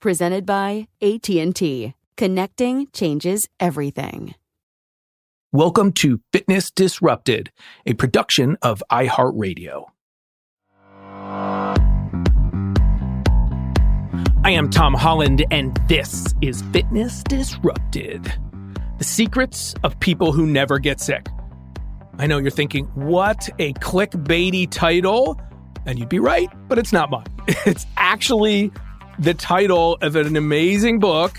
presented by AT&T. Connecting changes everything. Welcome to Fitness Disrupted, a production of iHeartRadio. I am Tom Holland, and this is Fitness Disrupted the secrets of people who never get sick. I know you're thinking, what a clickbaity title. And you'd be right, but it's not mine. It's actually the title of an amazing book.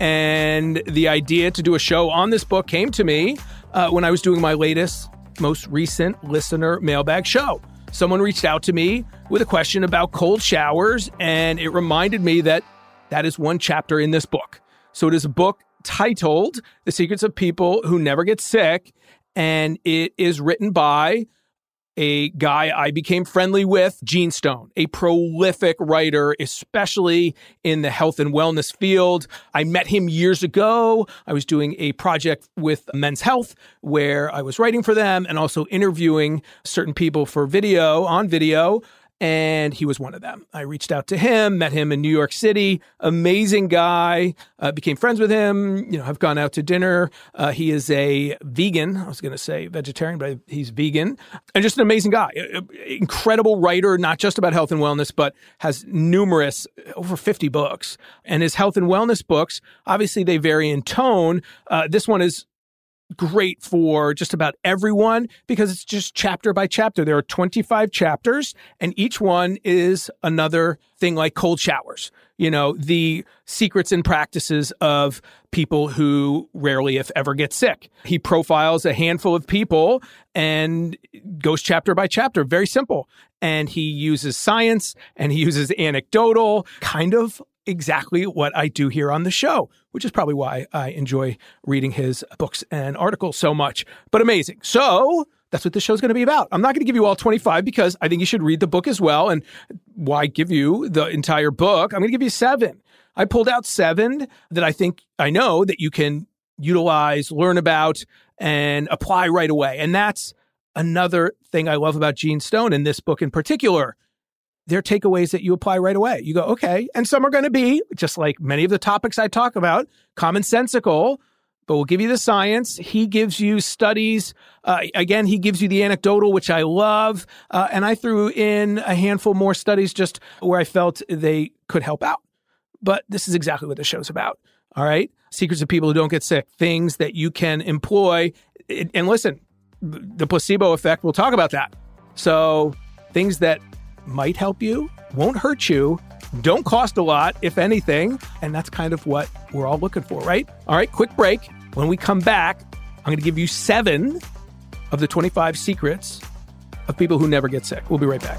And the idea to do a show on this book came to me uh, when I was doing my latest, most recent listener mailbag show. Someone reached out to me with a question about cold showers, and it reminded me that that is one chapter in this book. So it is a book titled The Secrets of People Who Never Get Sick, and it is written by a guy I became friendly with, Gene Stone, a prolific writer, especially in the health and wellness field. I met him years ago. I was doing a project with Men's Health where I was writing for them and also interviewing certain people for video on video and he was one of them. I reached out to him, met him in New York City. Amazing guy. Uh, became friends with him. You know, have gone out to dinner. Uh, he is a vegan. I was going to say vegetarian, but he's vegan, and just an amazing guy. Incredible writer, not just about health and wellness, but has numerous, over fifty books. And his health and wellness books, obviously, they vary in tone. Uh, this one is great for just about everyone because it's just chapter by chapter. There are 25 chapters, and each one is another thing like cold showers. You know, the secrets and practices of people who rarely, if ever, get sick. He profiles a handful of people and goes chapter by chapter. Very simple. And he uses science and he uses anecdotal, kind of exactly what I do here on the show, which is probably why I enjoy reading his books and articles so much. But amazing. So that's what this show's going to be about. I'm not going to give you all 25 because I think you should read the book as well. And why give you the entire book? I'm going to give you seven. I pulled out seven that I think I know that you can utilize, learn about, and apply right away. And that's another thing I love about Gene Stone in this book in particular they're takeaways that you apply right away. You go, okay. And some are going to be, just like many of the topics I talk about, commonsensical, but we'll give you the science. He gives you studies. Uh, again, he gives you the anecdotal, which I love. Uh, and I threw in a handful more studies just where I felt they could help out. But this is exactly what the show's about. All right. Secrets of people who don't get sick, things that you can employ. And listen, the placebo effect, we'll talk about that. So, things that might help you, won't hurt you, don't cost a lot, if anything. And that's kind of what we're all looking for, right? All right, quick break. When we come back, I'm going to give you seven of the 25 secrets of people who never get sick. We'll be right back.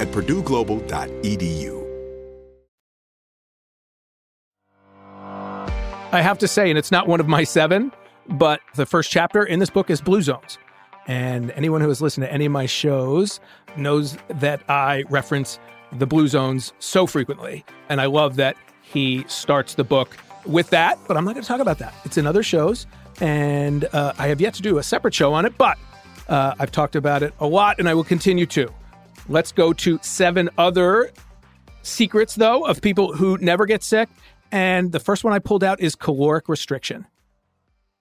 at purdueglobal.edu. I have to say, and it's not one of my seven, but the first chapter in this book is Blue Zones. And anyone who has listened to any of my shows knows that I reference the Blue Zones so frequently. And I love that he starts the book with that, but I'm not going to talk about that. It's in other shows, and uh, I have yet to do a separate show on it, but uh, I've talked about it a lot, and I will continue to. Let's go to seven other secrets, though, of people who never get sick. And the first one I pulled out is caloric restriction.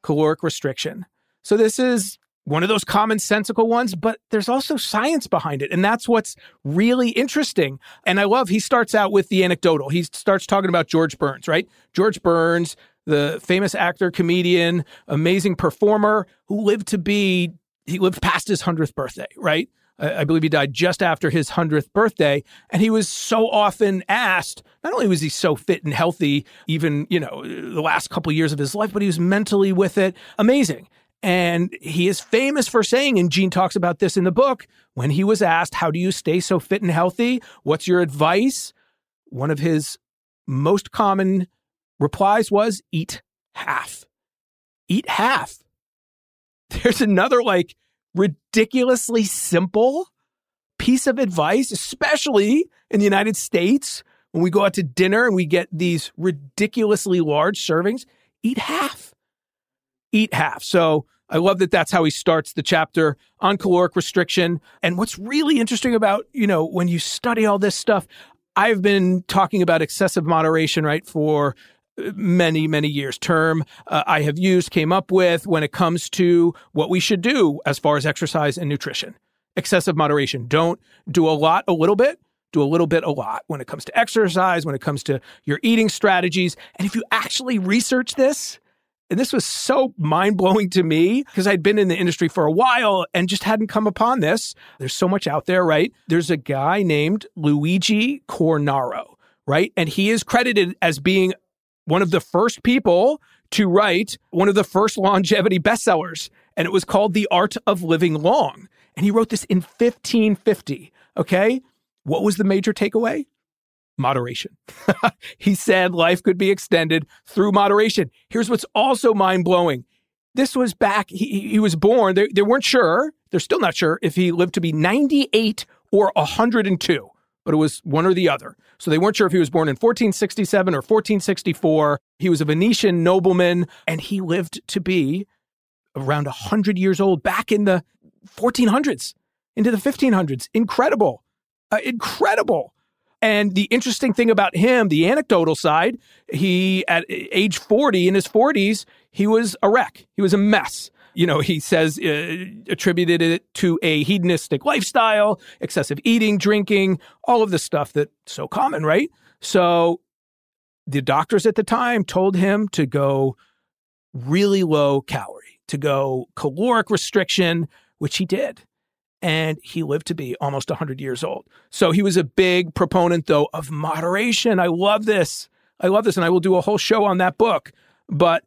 Caloric restriction. So this is one of those commonsensical ones, but there's also science behind it. And that's what's really interesting. And I love he starts out with the anecdotal. He starts talking about George Burns, right? George Burns, the famous actor, comedian, amazing performer who lived to be, he lived past his 100th birthday, right? I believe he died just after his 100th birthday. And he was so often asked, not only was he so fit and healthy, even, you know, the last couple of years of his life, but he was mentally with it. Amazing. And he is famous for saying, and Gene talks about this in the book, when he was asked, How do you stay so fit and healthy? What's your advice? One of his most common replies was, Eat half. Eat half. There's another like ridiculously simple piece of advice, especially in the United States when we go out to dinner and we get these ridiculously large servings. Eat half eat half. So I love that that's how he starts the chapter on caloric restriction. And what's really interesting about, you know, when you study all this stuff, I've been talking about excessive moderation, right, for many, many years. Term uh, I have used, came up with when it comes to what we should do as far as exercise and nutrition. Excessive moderation. Don't do a lot, a little bit. Do a little bit, a lot when it comes to exercise, when it comes to your eating strategies. And if you actually research this, and this was so mind blowing to me because I'd been in the industry for a while and just hadn't come upon this. There's so much out there, right? There's a guy named Luigi Cornaro, right? And he is credited as being one of the first people to write one of the first longevity bestsellers. And it was called The Art of Living Long. And he wrote this in 1550. Okay. What was the major takeaway? moderation. he said life could be extended through moderation. Here's what's also mind blowing. This was back, he, he was born, they, they weren't sure, they're still not sure if he lived to be 98 or 102, but it was one or the other. So they weren't sure if he was born in 1467 or 1464. He was a Venetian nobleman and he lived to be around 100 years old back in the 1400s, into the 1500s. Incredible. Uh, incredible. And the interesting thing about him, the anecdotal side, he at age 40 in his 40s, he was a wreck. He was a mess. You know, he says uh, attributed it to a hedonistic lifestyle, excessive eating, drinking, all of the stuff that's so common, right? So the doctors at the time told him to go really low calorie, to go caloric restriction, which he did and he lived to be almost 100 years old. So he was a big proponent, though, of moderation. I love this. I love this. And I will do a whole show on that book. But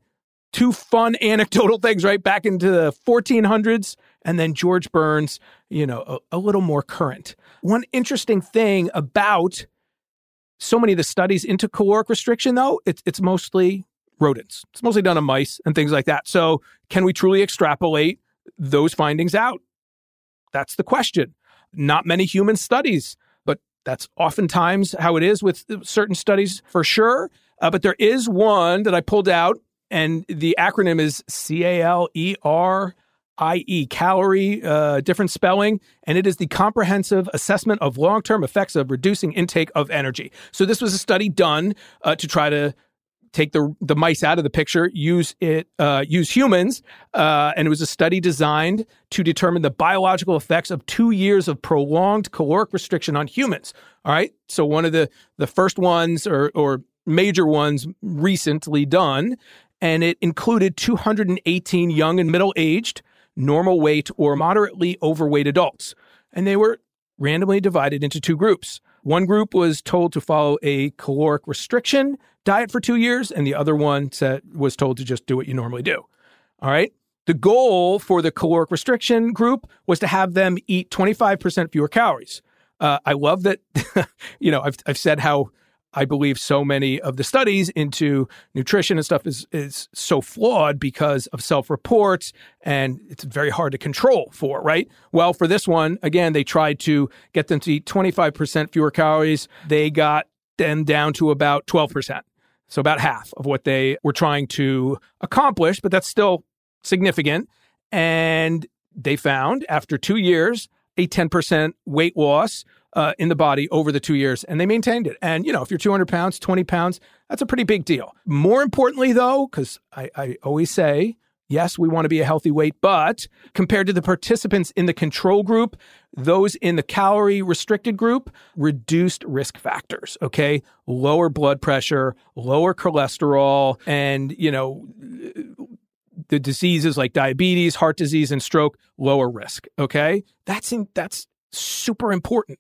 two fun anecdotal things, right? Back into the 1400s, and then George Burns, you know, a, a little more current. One interesting thing about so many of the studies into caloric restriction, though, it's, it's mostly rodents. It's mostly done on mice and things like that. So, can we truly extrapolate those findings out? That's the question. Not many human studies, but that's oftentimes how it is with certain studies for sure. Uh, but there is one that I pulled out, and the acronym is C A L E R I E, calorie, uh, different spelling, and it is the comprehensive assessment of long term effects of reducing intake of energy. So, this was a study done uh, to try to take the the mice out of the picture, use it, uh, use humans, uh, and it was a study designed to determine the biological effects of two years of prolonged caloric restriction on humans. All right, so one of the the first ones or or major ones recently done, and it included 218 young and middle aged, normal weight or moderately overweight adults, and they were randomly divided into two groups. One group was told to follow a caloric restriction diet for two years, and the other one was told to just do what you normally do. All right. The goal for the caloric restriction group was to have them eat 25% fewer calories. Uh, I love that, you know, I've, I've said how I believe so many of the studies into nutrition and stuff is is so flawed because of self-reports and it's very hard to control for, right? Well, for this one, again, they tried to get them to eat 25% fewer calories. They got them down to about 12%. So about half of what they were trying to accomplish, but that's still significant. And they found after 2 years a 10% weight loss uh, in the body over the two years, and they maintained it. And, you know, if you're 200 pounds, 20 pounds, that's a pretty big deal. More importantly, though, because I, I always say, yes, we want to be a healthy weight, but compared to the participants in the control group, those in the calorie restricted group reduced risk factors, okay? Lower blood pressure, lower cholesterol, and, you know, the diseases like diabetes, heart disease, and stroke, lower risk. Okay. That's in, that's super important.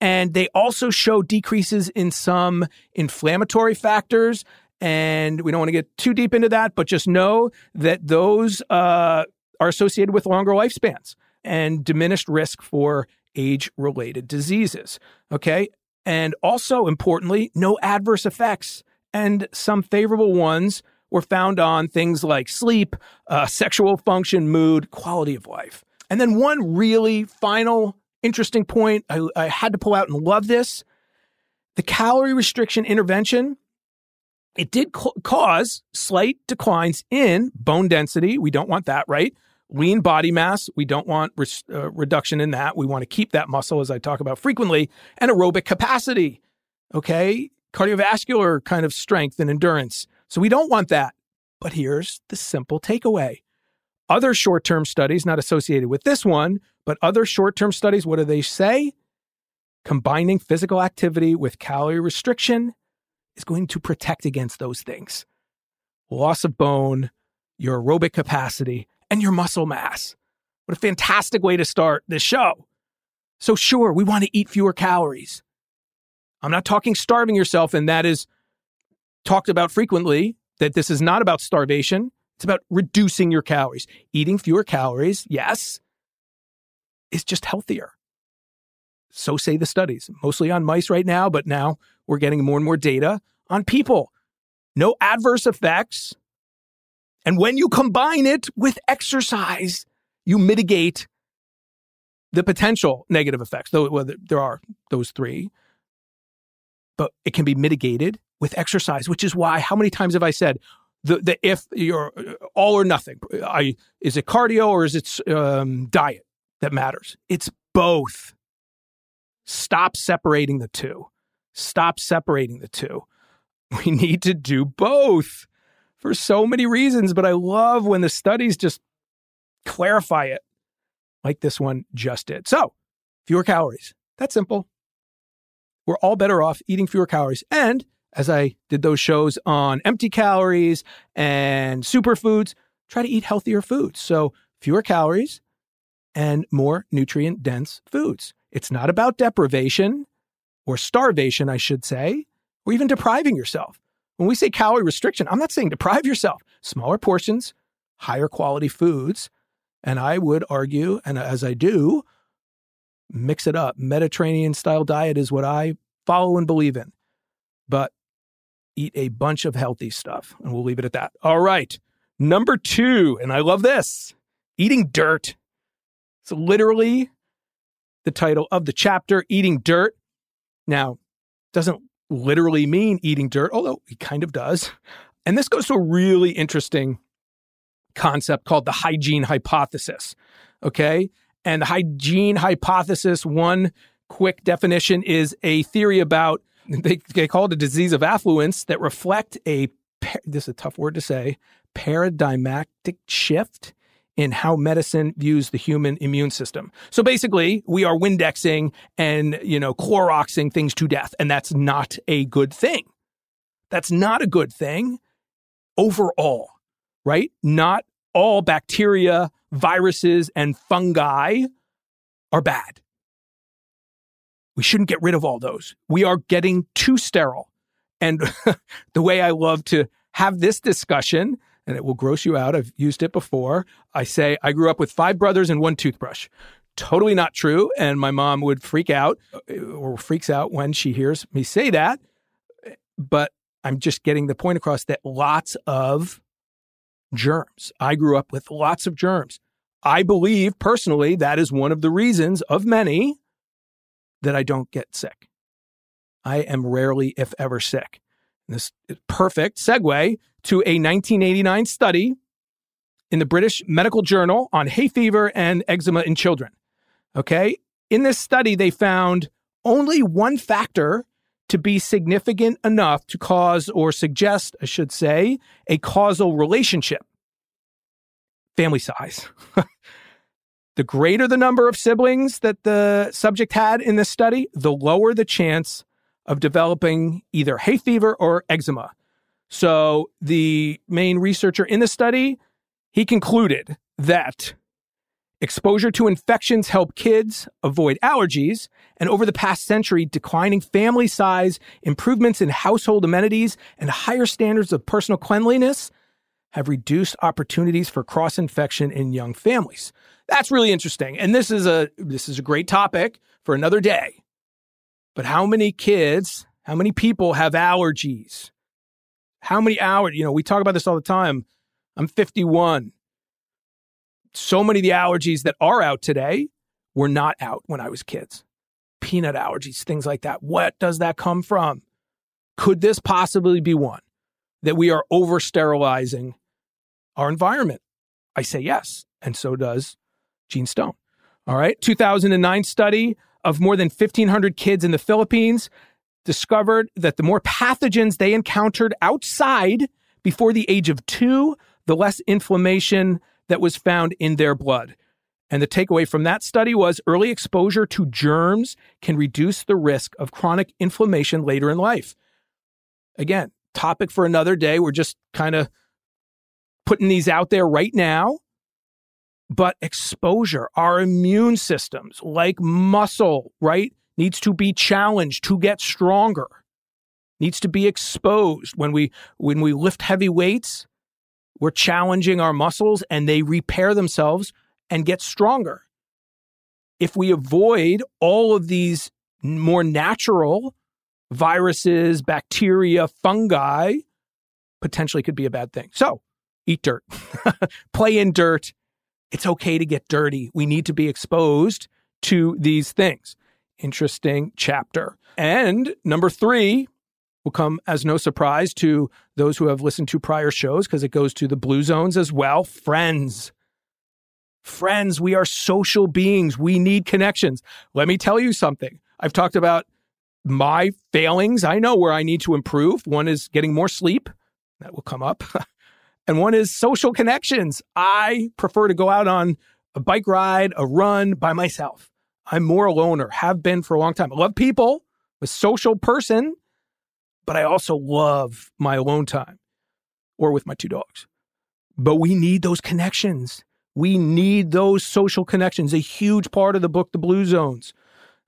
And they also show decreases in some inflammatory factors. And we don't want to get too deep into that, but just know that those uh, are associated with longer lifespans and diminished risk for age related diseases. Okay. And also importantly, no adverse effects and some favorable ones were found on things like sleep, uh, sexual function, mood, quality of life. And then one really final interesting point I, I had to pull out and love this. The calorie restriction intervention, it did ca- cause slight declines in bone density. We don't want that, right? Lean body mass, we don't want res- uh, reduction in that. We want to keep that muscle, as I talk about frequently, and aerobic capacity, okay? Cardiovascular kind of strength and endurance. So we don't want that. But here's the simple takeaway other short term studies, not associated with this one, but other short term studies, what do they say? Combining physical activity with calorie restriction is going to protect against those things loss of bone, your aerobic capacity, and your muscle mass. What a fantastic way to start this show. So, sure, we want to eat fewer calories. I'm not talking starving yourself, and that is talked about frequently that this is not about starvation. It's about reducing your calories. Eating fewer calories, yes, is just healthier. So say the studies, mostly on mice right now, but now we're getting more and more data on people. No adverse effects. And when you combine it with exercise, you mitigate the potential negative effects, though well, there are those three. But it can be mitigated with exercise, which is why, how many times have I said, the, the if you're all or nothing, I, is it cardio or is it um, diet that matters? It's both. Stop separating the two. Stop separating the two. We need to do both for so many reasons, but I love when the studies just clarify it like this one just did. So, fewer calories. That's simple. We're all better off eating fewer calories. And as I did those shows on empty calories and superfoods, try to eat healthier foods. So, fewer calories and more nutrient dense foods. It's not about deprivation or starvation, I should say, or even depriving yourself. When we say calorie restriction, I'm not saying deprive yourself. Smaller portions, higher quality foods. And I would argue, and as I do, mix it up. Mediterranean style diet is what I follow and believe in. But eat a bunch of healthy stuff. And we'll leave it at that. All right. Number two, and I love this eating dirt. It's literally the title of the chapter, Eating Dirt. Now, doesn't literally mean eating dirt, although it kind of does. And this goes to a really interesting concept called the hygiene hypothesis. Okay. And the hygiene hypothesis, one quick definition, is a theory about, they, they call it a disease of affluence that reflect a, this is a tough word to say, paradigmatic shift in how medicine views the human immune system. So basically, we are Windexing and, you know, Cloroxing things to death, and that's not a good thing. That's not a good thing overall, right? Not all bacteria, viruses, and fungi are bad. We shouldn't get rid of all those. We are getting too sterile. And the way I love to have this discussion and it will gross you out. I've used it before. I say, I grew up with five brothers and one toothbrush. Totally not true. And my mom would freak out uh, or freaks out when she hears me say that. But I'm just getting the point across that lots of germs. I grew up with lots of germs. I believe personally that is one of the reasons of many that I don't get sick. I am rarely, if ever, sick. This is perfect segue to a 1989 study in the British Medical Journal on hay fever and eczema in children. Okay. In this study, they found only one factor to be significant enough to cause or suggest, I should say, a causal relationship family size. the greater the number of siblings that the subject had in this study, the lower the chance of developing either hay fever or eczema. So the main researcher in the study, he concluded that exposure to infections help kids avoid allergies, and over the past century, declining family size, improvements in household amenities, and higher standards of personal cleanliness have reduced opportunities for cross infection in young families. That's really interesting. And this is a this is a great topic for another day. But how many kids, how many people have allergies? How many hours? You know, we talk about this all the time. I'm 51. So many of the allergies that are out today were not out when I was kids. Peanut allergies, things like that. What does that come from? Could this possibly be one that we are over sterilizing our environment? I say yes. And so does Gene Stone. All right. 2009 study of more than 1,500 kids in the Philippines discovered that the more pathogens they encountered outside before the age of two, the less inflammation that was found in their blood. And the takeaway from that study was early exposure to germs can reduce the risk of chronic inflammation later in life. Again, topic for another day. We're just kind of putting these out there right now. But exposure, our immune systems, like muscle, right, needs to be challenged to get stronger. Needs to be exposed. When we when we lift heavy weights, we're challenging our muscles and they repair themselves and get stronger. If we avoid all of these more natural viruses, bacteria, fungi, potentially could be a bad thing. So eat dirt, play in dirt. It's okay to get dirty. We need to be exposed to these things. Interesting chapter. And number three will come as no surprise to those who have listened to prior shows because it goes to the blue zones as well. Friends. Friends, we are social beings. We need connections. Let me tell you something. I've talked about my failings. I know where I need to improve. One is getting more sleep. That will come up. and one is social connections. I prefer to go out on a bike ride, a run by myself. I'm more a loner, have been for a long time. I love people, a social person, but I also love my alone time or with my two dogs. But we need those connections. We need those social connections, a huge part of the book, The Blue Zones.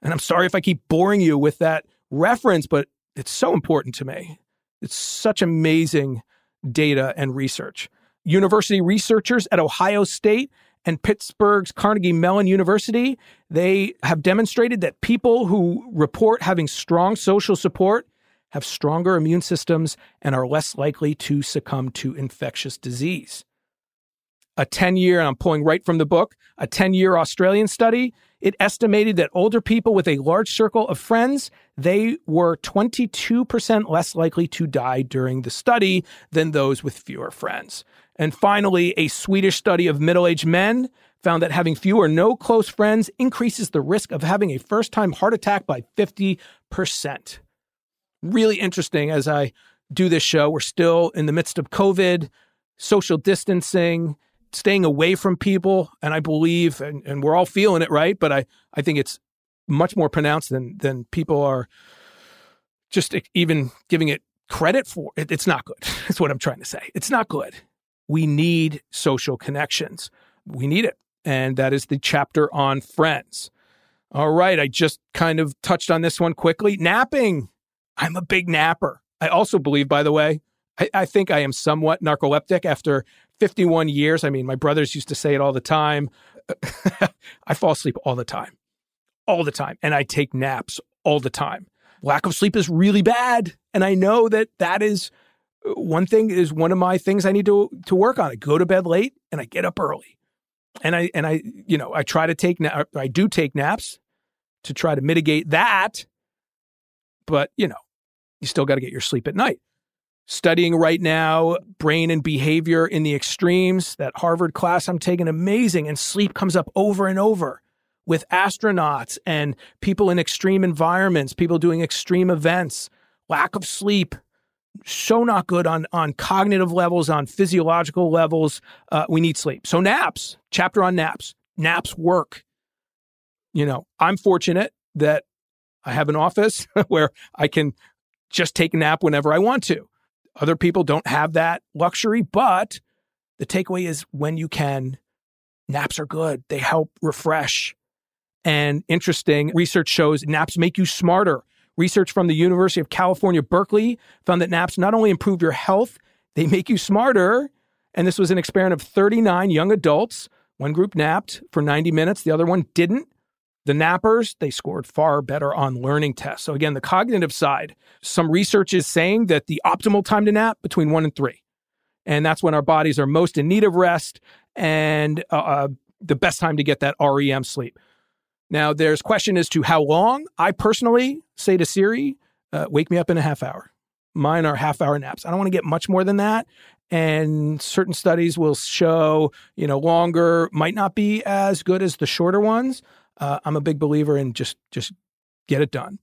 And I'm sorry if I keep boring you with that reference, but it's so important to me. It's such amazing data and research. University researchers at Ohio State and Pittsburgh's Carnegie Mellon University, they have demonstrated that people who report having strong social support have stronger immune systems and are less likely to succumb to infectious disease. A 10 year, and I'm pulling right from the book, a 10 year Australian study, it estimated that older people with a large circle of friends, they were 22% less likely to die during the study than those with fewer friends. And finally, a Swedish study of middle aged men found that having few or no close friends increases the risk of having a first time heart attack by 50%. Really interesting as I do this show. We're still in the midst of COVID, social distancing, staying away from people. And I believe, and, and we're all feeling it, right? But I, I think it's much more pronounced than, than people are just even giving it credit for. It, it's not good. That's what I'm trying to say. It's not good we need social connections. We need it. And that is the chapter on friends. All right. I just kind of touched on this one quickly. Napping. I'm a big napper. I also believe, by the way, I, I think I am somewhat narcoleptic after 51 years. I mean, my brothers used to say it all the time. I fall asleep all the time, all the time. And I take naps all the time. Lack of sleep is really bad. And I know that that is uh, one thing is one of my things I need to to work on. I go to bed late and I get up early, and I and I you know I try to take na- uh, I do take naps to try to mitigate that, but you know you still got to get your sleep at night. Studying right now, brain and behavior in the extremes. That Harvard class I'm taking amazing, and sleep comes up over and over with astronauts and people in extreme environments, people doing extreme events. Lack of sleep so not good on on cognitive levels, on physiological levels. Uh, we need sleep. So naps. Chapter on naps. Naps work. You know, I'm fortunate that I have an office where I can just take a nap whenever I want to. Other people don't have that luxury, but the takeaway is when you can, naps are good. They help refresh. And interesting research shows naps make you smarter. Research from the University of California, Berkeley found that naps not only improve your health, they make you smarter. And this was an experiment of 39 young adults. One group napped for 90 minutes, the other one didn't. The nappers, they scored far better on learning tests. So, again, the cognitive side, some research is saying that the optimal time to nap between one and three. And that's when our bodies are most in need of rest and uh, uh the best time to get that REM sleep. Now, there's question as to how long. I personally say to Siri, uh, wake me up in a half hour. Mine are half hour naps. I don't want to get much more than that. And certain studies will show, you know, longer might not be as good as the shorter ones. Uh, I'm a big believer in just just get it done.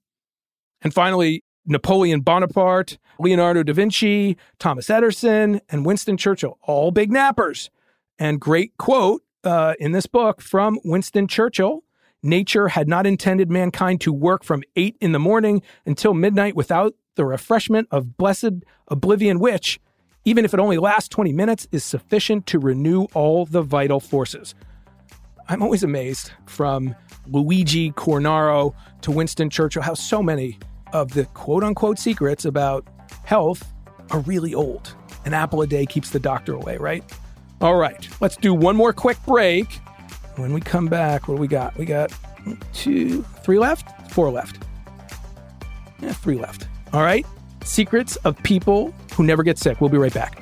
And finally, Napoleon Bonaparte, Leonardo da Vinci, Thomas Edison, and Winston Churchill, all big nappers. And great quote uh, in this book from Winston Churchill Nature had not intended mankind to work from eight in the morning until midnight without the refreshment of blessed oblivion, which even if it only lasts 20 minutes, is sufficient to renew all the vital forces. I'm always amazed from Luigi Cornaro to Winston Churchill how so many of the quote unquote secrets about health are really old. An apple a day keeps the doctor away, right? All right, let's do one more quick break. When we come back, what do we got? We got two, three left, four left. Yeah, three left. All right. Secrets of people who never get sick. We'll be right back.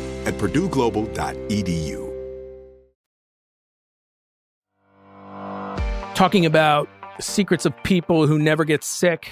at purdueglobal.edu. Talking about secrets of people who never get sick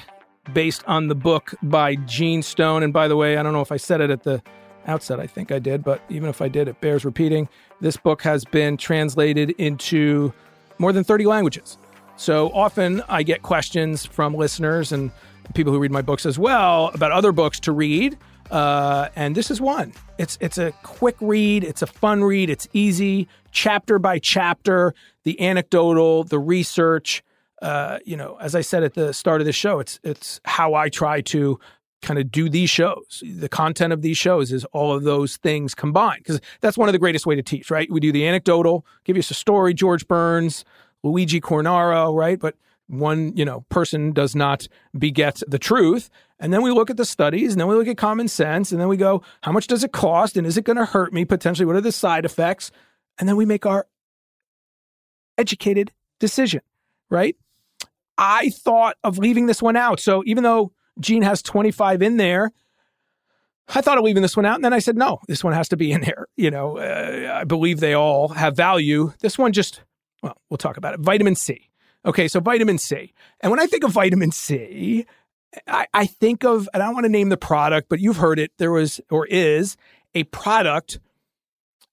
based on the book by Gene Stone. And by the way, I don't know if I said it at the outset, I think I did, but even if I did, it bears repeating. This book has been translated into more than 30 languages. So often I get questions from listeners and people who read my books as well about other books to read. Uh, and this is one. It's it's a quick read. It's a fun read. It's easy, chapter by chapter. The anecdotal, the research. Uh, you know, as I said at the start of the show, it's it's how I try to kind of do these shows. The content of these shows is all of those things combined because that's one of the greatest way to teach. Right? We do the anecdotal, give you a story, George Burns, Luigi Cornaro, right? But one, you know, person does not beget the truth. And then we look at the studies and then we look at common sense and then we go, how much does it cost? And is it going to hurt me potentially? What are the side effects? And then we make our educated decision, right? I thought of leaving this one out. So even though Gene has 25 in there, I thought of leaving this one out. And then I said, no, this one has to be in there. You know, uh, I believe they all have value. This one just, well, we'll talk about it. Vitamin C. Okay, so vitamin C. And when I think of vitamin C, I, I think of, and I don't want to name the product, but you've heard it. There was or is a product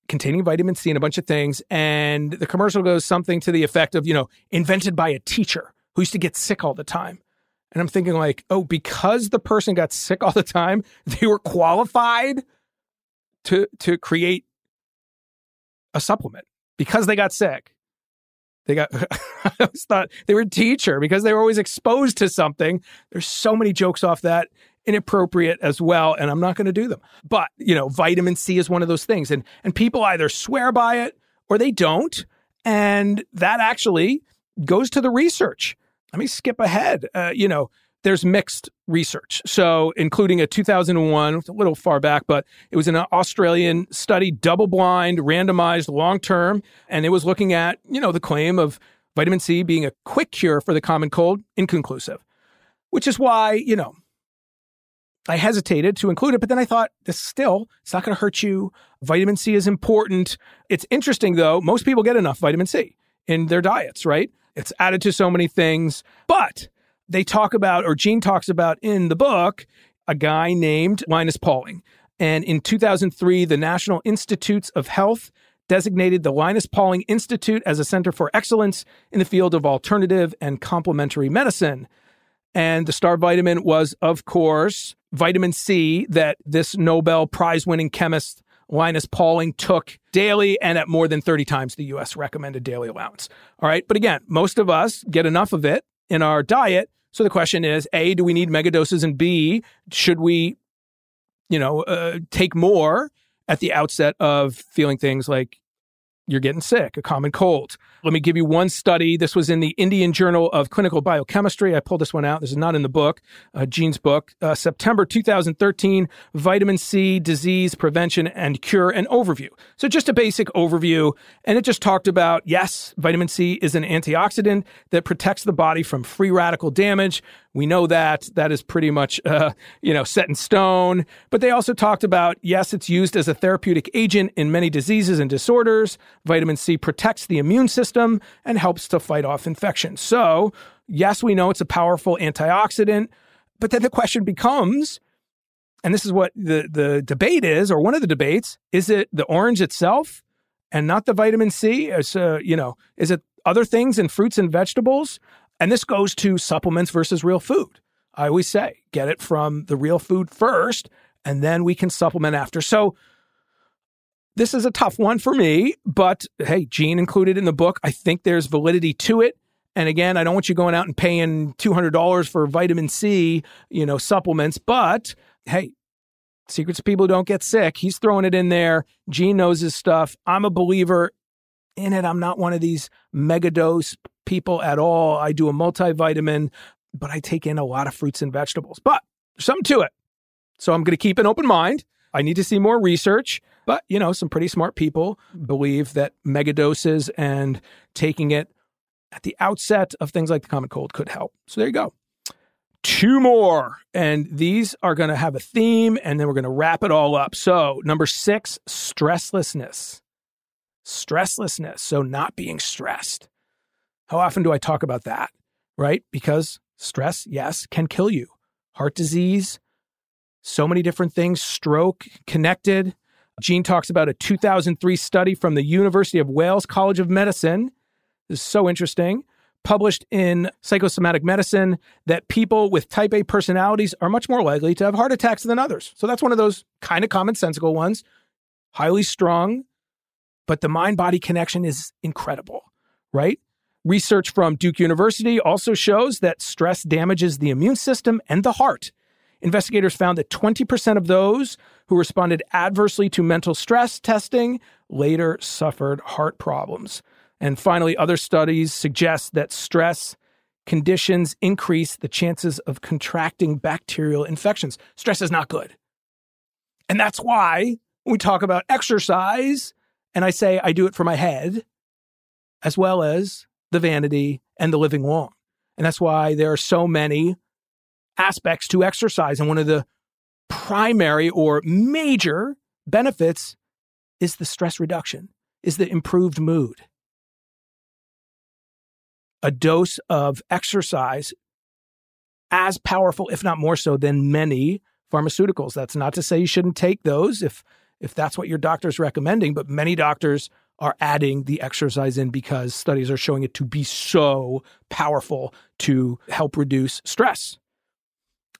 containing vitamin C and a bunch of things. And the commercial goes something to the effect of, you know, invented by a teacher who used to get sick all the time. And I'm thinking, like, oh, because the person got sick all the time, they were qualified to to create a supplement because they got sick They got, I always thought they were teacher because they were always exposed to something. There's so many jokes off that, inappropriate as well, and I'm not going to do them. But, you know, vitamin C is one of those things. And, and people either swear by it or they don't. And that actually goes to the research. Let me skip ahead. Uh, you know, there's mixed research. So, including a 2001, a little far back, but it was an Australian study, double blind, randomized, long term. And it was looking at, you know, the claim of vitamin C being a quick cure for the common cold, inconclusive, which is why, you know, I hesitated to include it, but then I thought this still, it's not going to hurt you. Vitamin C is important. It's interesting though, most people get enough vitamin C in their diets, right? It's added to so many things, but they talk about, or Gene talks about in the book, a guy named Linus Pauling. And in 2003, the National Institutes of Health designated the Linus Pauling Institute as a center for excellence in the field of alternative and complementary medicine. And the star vitamin was, of course, vitamin C that this Nobel Prize winning chemist Linus Pauling took daily and at more than 30 times the US recommended daily allowance. All right. But again, most of us get enough of it in our diet so the question is, A, do we need megadoses? And B, should we, you know, uh, take more at the outset of feeling things like you're getting sick, a common cold. Let me give you one study. This was in the Indian Journal of Clinical Biochemistry. I pulled this one out. This is not in the book, uh, Gene's book. Uh, September 2013, vitamin C, disease prevention and cure, an overview. So just a basic overview. And it just talked about, yes, vitamin C is an antioxidant that protects the body from free radical damage. We know that that is pretty much, uh, you know, set in stone. But they also talked about, yes, it's used as a therapeutic agent in many diseases and disorders. Vitamin C protects the immune system and helps to fight off infection. So, yes, we know it's a powerful antioxidant. But then the question becomes, and this is what the, the debate is, or one of the debates, is it the orange itself and not the vitamin C? Uh, you know, is it other things in fruits and vegetables? And this goes to supplements versus real food. I always say, get it from the real food first, and then we can supplement after. So, this is a tough one for me, but hey, Gene included in the book. I think there's validity to it. And again, I don't want you going out and paying $200 for vitamin C, you know, supplements, but hey, secrets of people who don't get sick. He's throwing it in there. Gene knows his stuff. I'm a believer in it. I'm not one of these mega dose people at all. I do a multivitamin, but I take in a lot of fruits and vegetables. But there's something to it. So I'm going to keep an open mind. I need to see more research, but you know, some pretty smart people believe that megadoses and taking it at the outset of things like the common cold could help. So there you go. Two more, and these are going to have a theme, and then we're going to wrap it all up. So, number six, stresslessness. Stresslessness. So, not being stressed. How often do I talk about that? Right? Because stress, yes, can kill you. Heart disease, so many different things, stroke connected. Gene talks about a 2003 study from the University of Wales College of Medicine. This is so interesting. Published in Psychosomatic Medicine, that people with type A personalities are much more likely to have heart attacks than others. So that's one of those kind of commonsensical ones. Highly strong, but the mind body connection is incredible, right? Research from Duke University also shows that stress damages the immune system and the heart. Investigators found that 20% of those who responded adversely to mental stress testing later suffered heart problems. And finally, other studies suggest that stress conditions increase the chances of contracting bacterial infections. Stress is not good. And that's why when we talk about exercise, and I say I do it for my head, as well as the vanity, and the living long. And that's why there are so many aspects to exercise. And one of the primary or major benefits is the stress reduction, is the improved mood. A dose of exercise as powerful, if not more so, than many pharmaceuticals. That's not to say you shouldn't take those if if that's what your doctor's recommending, but many doctors are adding the exercise in because studies are showing it to be so powerful to help reduce stress.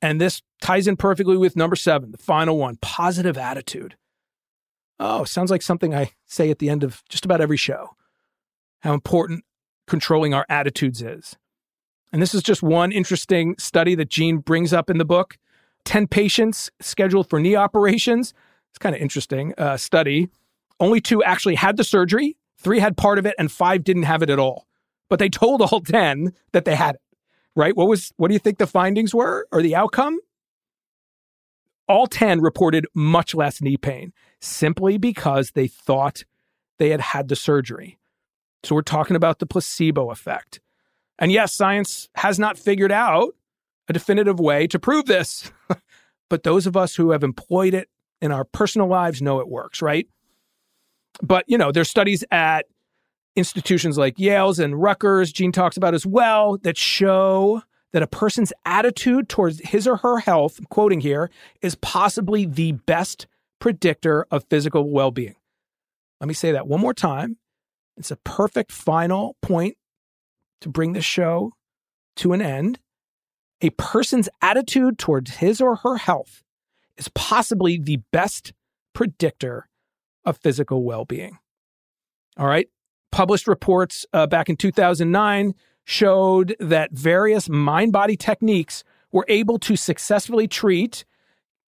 And this ties in perfectly with number seven, the final one positive attitude. Oh, sounds like something I say at the end of just about every show. How important controlling our attitudes is. And this is just one interesting study that Gene brings up in the book. 10 patients scheduled for knee operations. It's kind of interesting uh, study. Only two actually had the surgery, three had part of it, and five didn't have it at all. But they told all 10 that they had it, right? What was, what do you think the findings were or the outcome? All 10 reported much less knee pain simply because they thought they had had the surgery. So we're talking about the placebo effect. And yes, science has not figured out a definitive way to prove this. but those of us who have employed it in our personal lives know it works, right? But, you know, there's studies at institutions like Yale's and Rutgers, Gene talks about as well, that show that a person's attitude towards his or her health, I'm quoting here, is possibly the best predictor of physical well being. Let me say that one more time. It's a perfect final point to bring the show to an end. A person's attitude towards his or her health is possibly the best predictor of physical well being. All right. Published reports uh, back in 2009 showed that various mind body techniques were able to successfully treat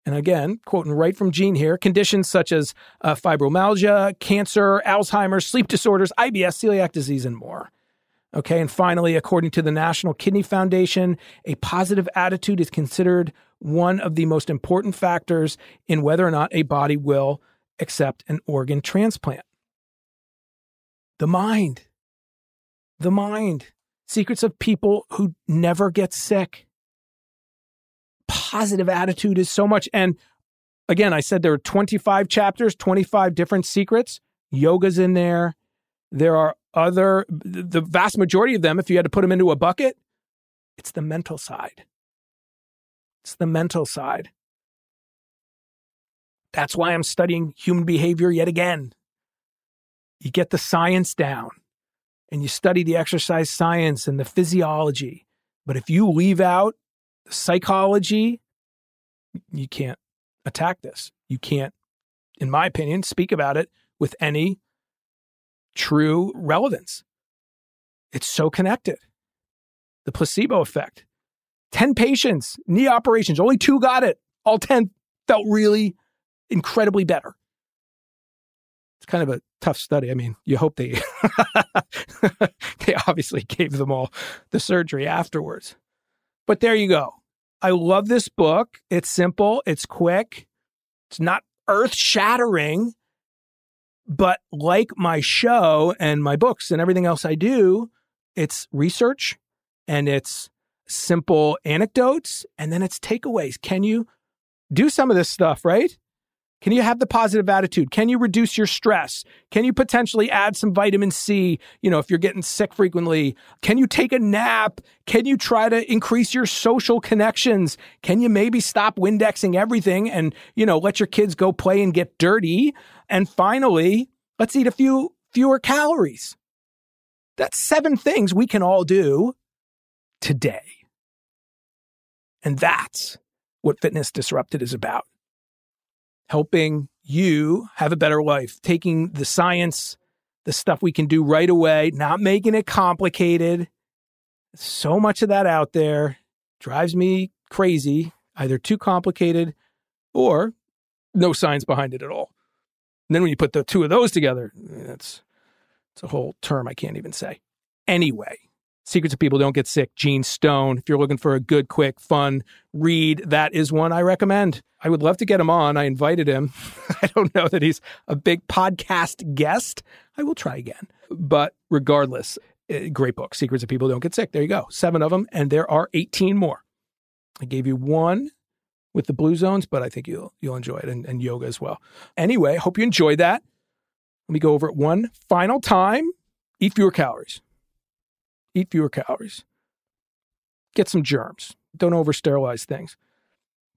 and again, quoting right from Gene here, conditions such as uh, fibromyalgia, cancer, Alzheimer's, sleep disorders, IBS, celiac disease, and more. Okay, and finally, according to the National Kidney Foundation, a positive attitude is considered one of the most important factors in whether or not a body will accept an organ transplant. The mind. The mind. Secrets of people who never get sick positive attitude is so much. And again, I said there are 25 chapters, 25 different secrets. Yoga's in there. There are other, the vast majority of them, if you had to put them into a bucket, it's the mental side. It's the mental side. That's why I'm studying human behavior yet again. You get the science down and you study the exercise science and the physiology. But if you leave out the psychology, you can't attack this. You can't, in my opinion, speak about it with any true relevance. It's so connected. The placebo effect. 10 patients, knee operations, only two got it. All 10 felt really incredibly better. It's kind of a tough study. I mean, you hope they they obviously gave them all the surgery afterwards. But there you go. I love this book. It's simple, it's quick, it's not earth shattering. But like my show and my books and everything else I do, it's research and it's simple anecdotes and then it's takeaways. Can you do some of this stuff, right? Can you have the positive attitude? Can you reduce your stress? Can you potentially add some vitamin C, you know, if you're getting sick frequently? Can you take a nap? Can you try to increase your social connections? Can you maybe stop Windexing everything and, you know, let your kids go play and get dirty? And finally, let's eat a few fewer calories. That's seven things we can all do today. And that's what Fitness Disrupted is about helping you have a better life, taking the science, the stuff we can do right away, not making it complicated. So much of that out there drives me crazy, either too complicated or no science behind it at all. And then when you put the two of those together, that's it's a whole term I can't even say. Anyway, Secrets of People Don't Get Sick, Gene Stone. If you're looking for a good, quick, fun read, that is one I recommend. I would love to get him on. I invited him. I don't know that he's a big podcast guest. I will try again. But regardless, eh, great book, Secrets of People Don't Get Sick. There you go. Seven of them, and there are 18 more. I gave you one with the blue zones, but I think you'll you'll enjoy it and, and yoga as well. Anyway, hope you enjoyed that. Let me go over it one final time. Eat fewer calories eat fewer calories, get some germs, don't over sterilize things.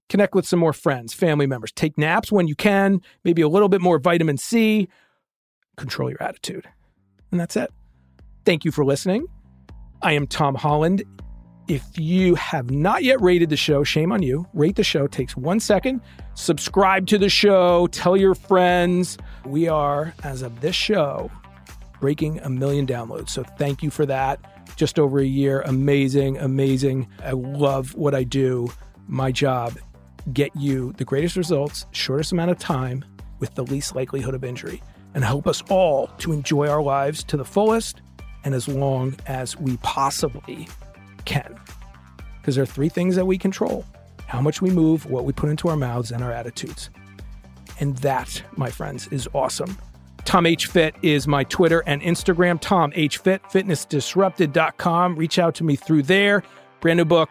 Connect with some more friends, family members. Take naps when you can, maybe a little bit more vitamin C. Control your attitude. And that's it. Thank you for listening. I am Tom Holland. If you have not yet rated the show, shame on you. Rate the show, takes one second. Subscribe to the show, tell your friends. We are, as of this show, breaking a million downloads. So thank you for that. Just over a year. Amazing, amazing. I love what I do. My job, get you the greatest results, shortest amount of time with the least likelihood of injury, and help us all to enjoy our lives to the fullest and as long as we possibly can. Because there are three things that we control how much we move, what we put into our mouths, and our attitudes. And that, my friends, is awesome. Tom H. Fit is my Twitter and Instagram. Tom H. Fit, fitnessdisrupted.com. Reach out to me through there. Brand new book,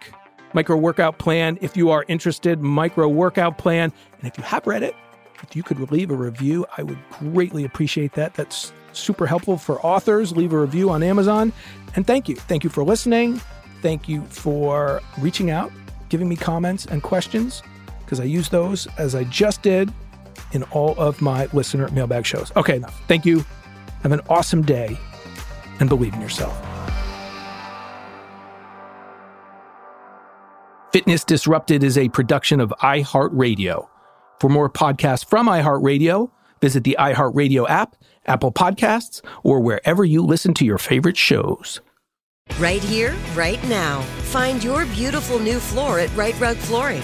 Micro Workout Plan. If you are interested, Micro Workout Plan. And if you have read it, if you could leave a review, I would greatly appreciate that. That's super helpful for authors. Leave a review on Amazon. And thank you. Thank you for listening. Thank you for reaching out giving me comments and questions because I use those as I just did in all of my listener mailbag shows. Okay, enough. Thank you. Have an awesome day and believe in yourself. Fitness Disrupted is a production of iHeartRadio. For more podcasts from iHeartRadio, visit the iHeartRadio app, Apple Podcasts, or wherever you listen to your favorite shows. Right here, right now. Find your beautiful new floor at Rite Rug Flooring.